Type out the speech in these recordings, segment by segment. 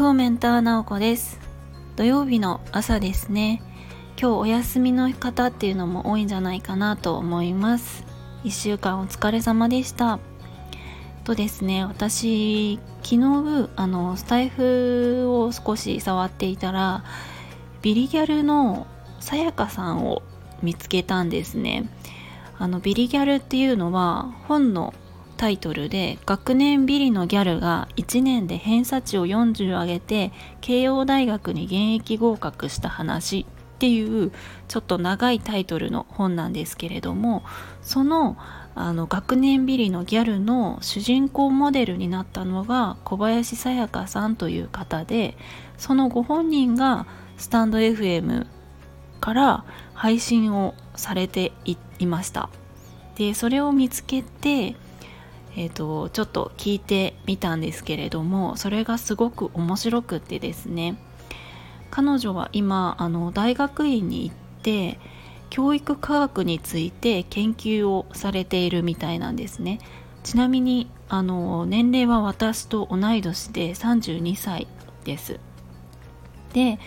フォーメンターなおこです。土曜日の朝ですね。今日お休みの方っていうのも多いんじゃないかなと思います。1週間お疲れ様でした。とですね私昨日あのスタイフを少し触っていたらビリギャルのさやかさんを見つけたんですね。あのビリギャルっていうのは本のタイトルで学年ビリのギャルが1年で偏差値を40上げて慶応大学に現役合格した話っていうちょっと長いタイトルの本なんですけれどもそのあの学年ビリのギャルの主人公モデルになったのが小林さやかさんという方でそのご本人がスタンド FM から配信をされていました。でそれを見つけてえーと、ちょっと聞いてみたんですけれどもそれがすごく面白くってですね彼女は今あの大学院に行って教育科学について研究をされているみたいなんですね。ちなみにあの年齢は私と同い年で32歳です。で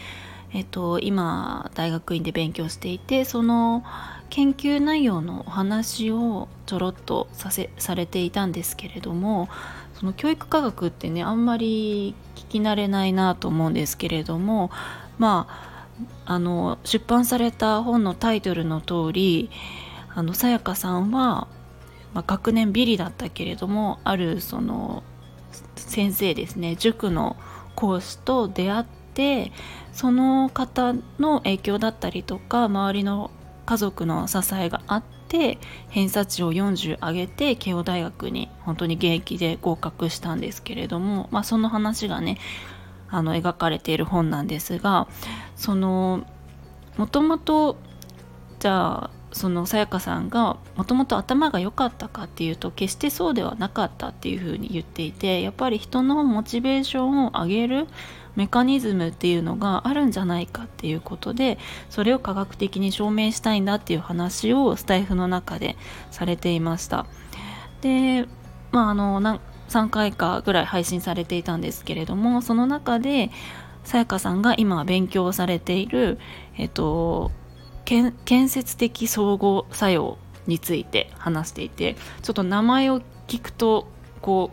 えっと、今大学院で勉強していてその研究内容のお話をちょろっとさせされていたんですけれどもその教育科学ってねあんまり聞き慣れないなと思うんですけれどもまああの出版された本のタイトルの通りあのさやかさんは、まあ、学年ビリだったけれどもあるその先生ですね塾の講師と出会ってその方の影響だったりとか周りの家族の支えがあって偏差値を40上げて慶応大学に本当に現役で合格したんですけれども、まあ、その話がねあの描かれている本なんですがそのもともとじゃあそのさやかさんがもともと頭が良かったかっていうと決してそうではなかったっていうふうに言っていてやっぱり人のモチベーションを上げるメカニズムっていうのがあるんじゃないかっていうことでそれを科学的に証明したいんだっていう話をスタイフの中でされていました。でまああの3回かぐらい配信されていたんですけれどもその中でさやかさんが今勉強されているえっと建設的相互作用について話していてちょっと名前を聞くとこ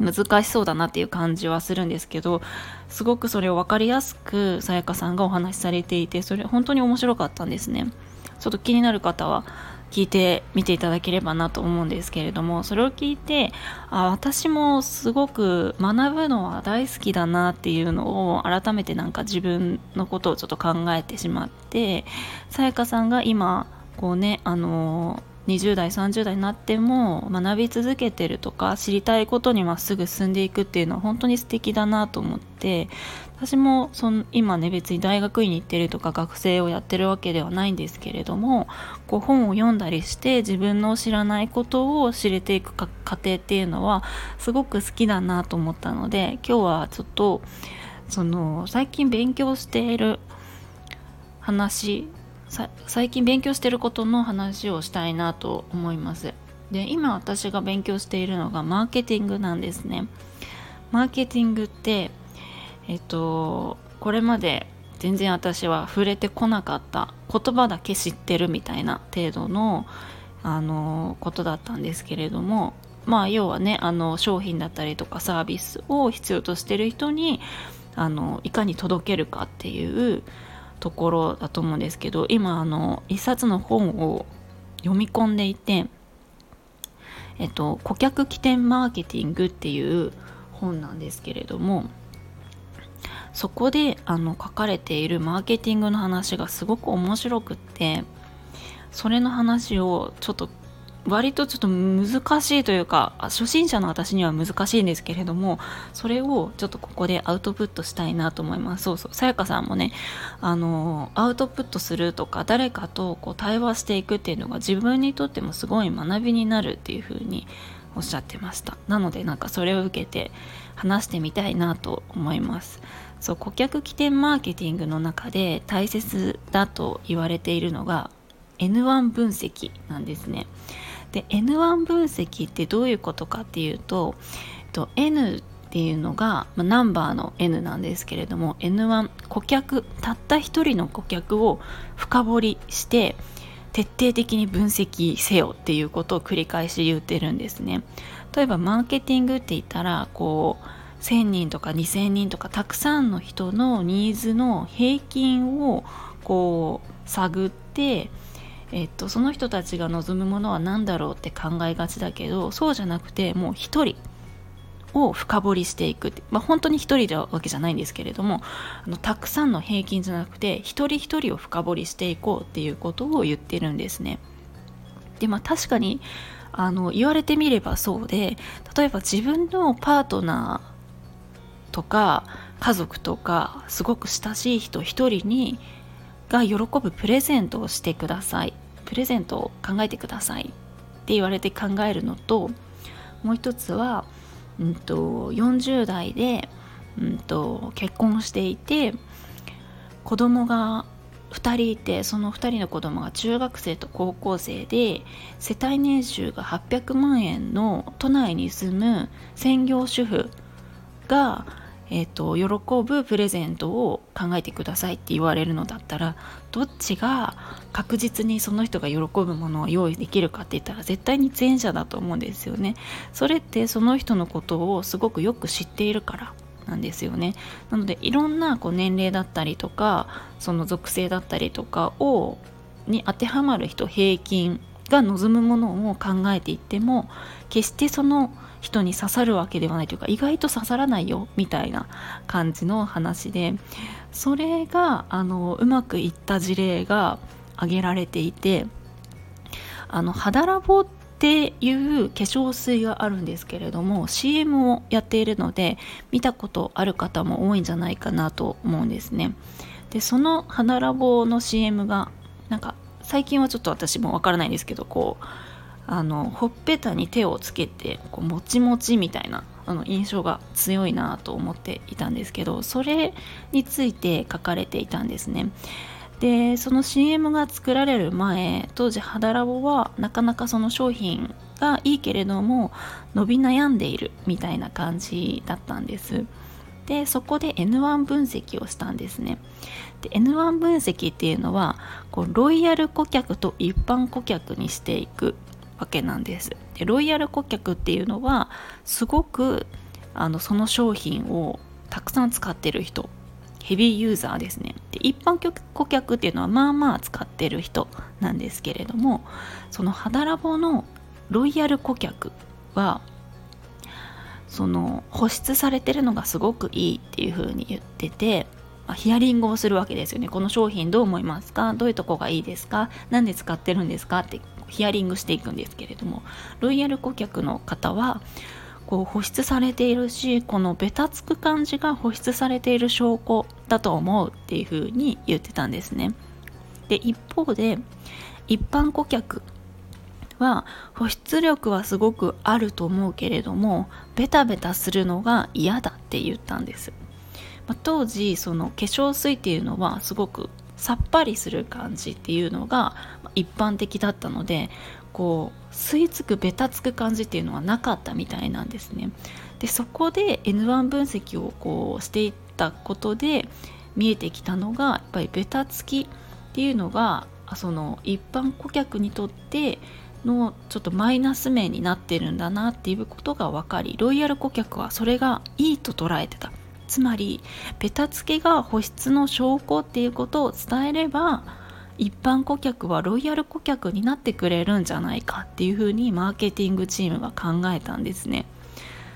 う難しそうだなっていう感じはするんですけどすごくそれを分かりやすくさやかさんがお話しされていてそれ本当に面白かったんですね。ちょっと気になる方は聞いてみていただければなと思うんですけれどもそれを聞いてあ私もすごく学ぶのは大好きだなっていうのを改めてなんか自分のことをちょっと考えてしまってさやかさんが今こうねあの20代30代になっても学び続けてるとか知りたいことにまっすぐ進んでいくっていうのは本当に素敵だなと思って私もその今ね別に大学院に行ってるとか学生をやってるわけではないんですけれどもこう本を読んだりして自分の知らないことを知れていく過程っていうのはすごく好きだなと思ったので今日はちょっとその最近勉強している話最近勉強してることの話をしたいなと思います。で今私が勉強しているのがマーケティングなんですね。マーケティングってえっとこれまで全然私は触れてこなかった言葉だけ知ってるみたいな程度のあのことだったんですけれどもまあ要はねあの商品だったりとかサービスを必要としてる人にあのいかに届けるかっていうところだと思うんですけど今あの一冊の本を読み込んでいてえっと顧客起点マーケティングっていう本なんですけれどもそこであの書かれているマーケティングの話がすごく面白くってそれの話をちょっと割とちょっと難しいというか初心者の私には難しいんですけれどもそれをちょっとここでアウトプットしたいなと思います。そうそう。さやかさんもねあのアウトプットするとか誰かとこう対話していくっていうのが自分にとってもすごい学びになるっていうふうにおっしゃってました。なのでなんかそれを受けて話してみたいなと思います。そう顧客起点マーケティングの中で大切だと言われているのが N1 分析なんですね。で N1 分析ってどういうことかっていうと N っていうのが、まあ、ナンバーの N なんですけれども N1 顧客たった一人の顧客を深掘りして徹底的に分析せよっていうことを繰り返し言ってるんですね。例えばマーケティングって言ったらこう1000人とか2000人とかたくさんの人のニーズの平均をこう探ってえっと、その人たちが望むものは何だろうって考えがちだけどそうじゃなくてもう一人を深掘りしていくってまあ、本当に一人なわけじゃないんですけれどもあのたくさんの平均じゃなくて一人一人を深掘りしていこうっていうことを言ってるんですね。でまあ確かにあの言われてみればそうで例えば自分のパートナーとか家族とかすごく親しい人一人にが喜ぶプレゼントをしてくださいプレゼントを考えてください。って言われて考えるのともう一つはうんと、40代で、うんと、結婚していて子供が2人いてその2人の子供が中学生と高校生で世帯年収が800万円の都内に住む専業主婦がえーと、喜ぶプレゼントを考えてくださいって言われるのだったらどっちが確実にその人が喜ぶものを用意できるかって言ったら絶対に前者だと思うんですよね。それってその人のことをすごくよく知っているからなんですよね。なのでいろんなこう年齢だったりとかその属性だったりとかをに当てはまる人平均が望むものを考えていっても決してその人に刺さるわけではないというか意外と刺さらないよみたいな感じの話でそれがあのうまくいった事例が挙げられていてあの肌ラボっていう化粧水があるんですけれども CM をやっているので見たことある方も多いんじゃないかなと思うんですね。でその肌ラボの CM がなんか最近はちょっと私もわからないんですけどこうあのほっぺたに手をつけてこうもちもちみたいなあの印象が強いなと思っていたんですけどそれについて書かれていたんですね。でその CM が作られる前当時肌ラボはなかなかその商品がいいけれども伸び悩んでいるみたいな感じだったんですでそこで N1 分析をしたんですねで N1 分析っていうのはこうロイヤル顧客と一般顧客にしていくわけなんです。でロイヤル顧客っていうのはすごくあのその商品をたくさん使ってる人。ヘビーユーザーですね。で一般顧客っていうのはまあまあ使ってる人なんですけれどもその肌ラボのロイヤル顧客はその保湿されてるのがすごくいいっていう風に言っててヒアリングをするわけですよね。この商品どう思いますか？どういうとこがいいですか？何で使ってるんですか？ってヒアリングしていくんですけれどもロイヤル顧客の方はこう保湿されているしこのベタつく感じが保湿されている証拠だと思うっていうふうに言ってたんですね。で一方で一般顧客は保湿力はすごくあると思うけれどもベタベタするのが嫌だって言ったんです、まあ、当時その化粧水っていうのはすごくさっぱりする感じっていうのが一般的だったのでこう吸い付くべたつく感じっていうのはなかったみたいなんですね。でそこで N1 分析をこうしていったことで見えてきたのがやっぱりべたつきっていうのがその一般顧客にとってのちょっとマイナス面になってるんだなっていうことが分かりロイヤル顧客はそれがいいと捉えてたつまりベタつきが保湿の証拠っていうことを伝えれば一般顧客はロイヤル顧客になってくれるんじゃないかっていうふうにマーケティングチームが考えたんですね。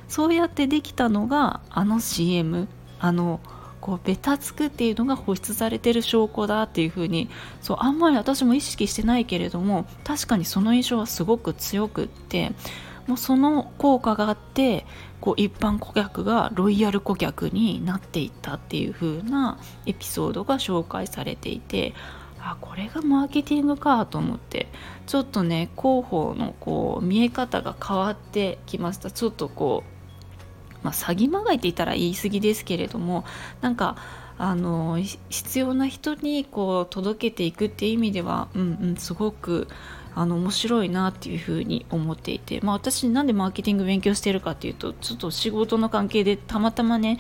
そうやってできたのがあの CM あのこうベタつくっていうのが保湿されてる証拠だっていう風にそうあんまり私も意識してないけれども確かにその印象はすごく強くってもうその効果があってこう一般顧客がロイヤル顧客になっていったっていう風なエピソードが紹介されていてあこれがマーケティングかと思ってちょっとね広報のこう見え方が変わってきました。ちょっとこう、まあ、詐欺まがいて言ったら言い過ぎですけれどもなんかあの必要な人にこう届けていくっていう意味では、うんうん、すごくあの面白いなっていうふうに思っていて、まあ、私なんでマーケティング勉強してるかっていうとちょっと仕事の関係でたまたまね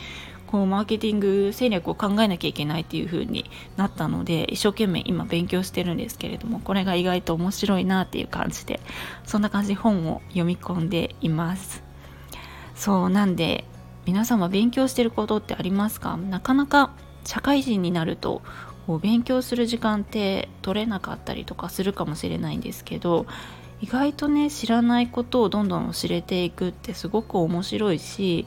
こうマーケティング戦略を考えなきゃいけないっていう風になったので一生懸命今勉強してるんですけれどもこれが意外と面白いなっていう感じでそんな感じで本を読み込んでいます。そうなんで皆様勉強してることってありますか？なかなか社会人になるとこう勉強する時間って取れなかったりとかするかもしれないんですけど意外とね知らないことをどんどん知れていくってすごく面白いし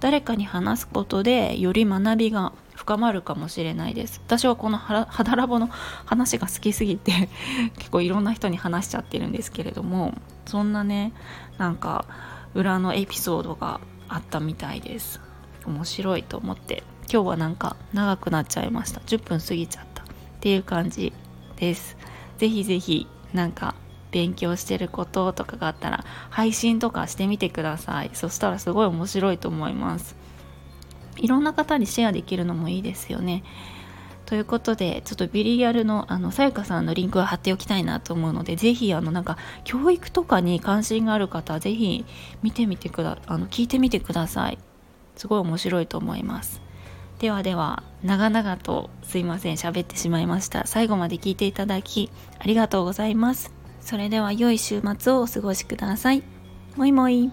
誰かに話すことでより学びが深まるかもしれないです。私はこの肌ラボの話が好きすぎて 結構いろんな人に話しちゃってるんですけれどもそんなねなんか裏のエピソードがあったみたいです。面白いと思って。今日はなんか長くなっちゃいました。10分過ぎちゃった。っていう感じです。ぜひぜひなんか勉強してることとかがあったら配信とかしてみてください。そしたらすごい面白いと思います。いろんな方にシェアできるのもいいですよね。ということでちょっとビリギャルのあのさゆかさんのリンクを貼っておきたいなと思うのでぜひあのなんか教育とかに関心がある方はぜひ見てみてくだあの聞いてみてください。すごい面白いと思います。ではでは長々とすいません喋ってしまいました。最後まで聞いていただきありがとうございます。それでは良い週末をお過ごしください。もいもい。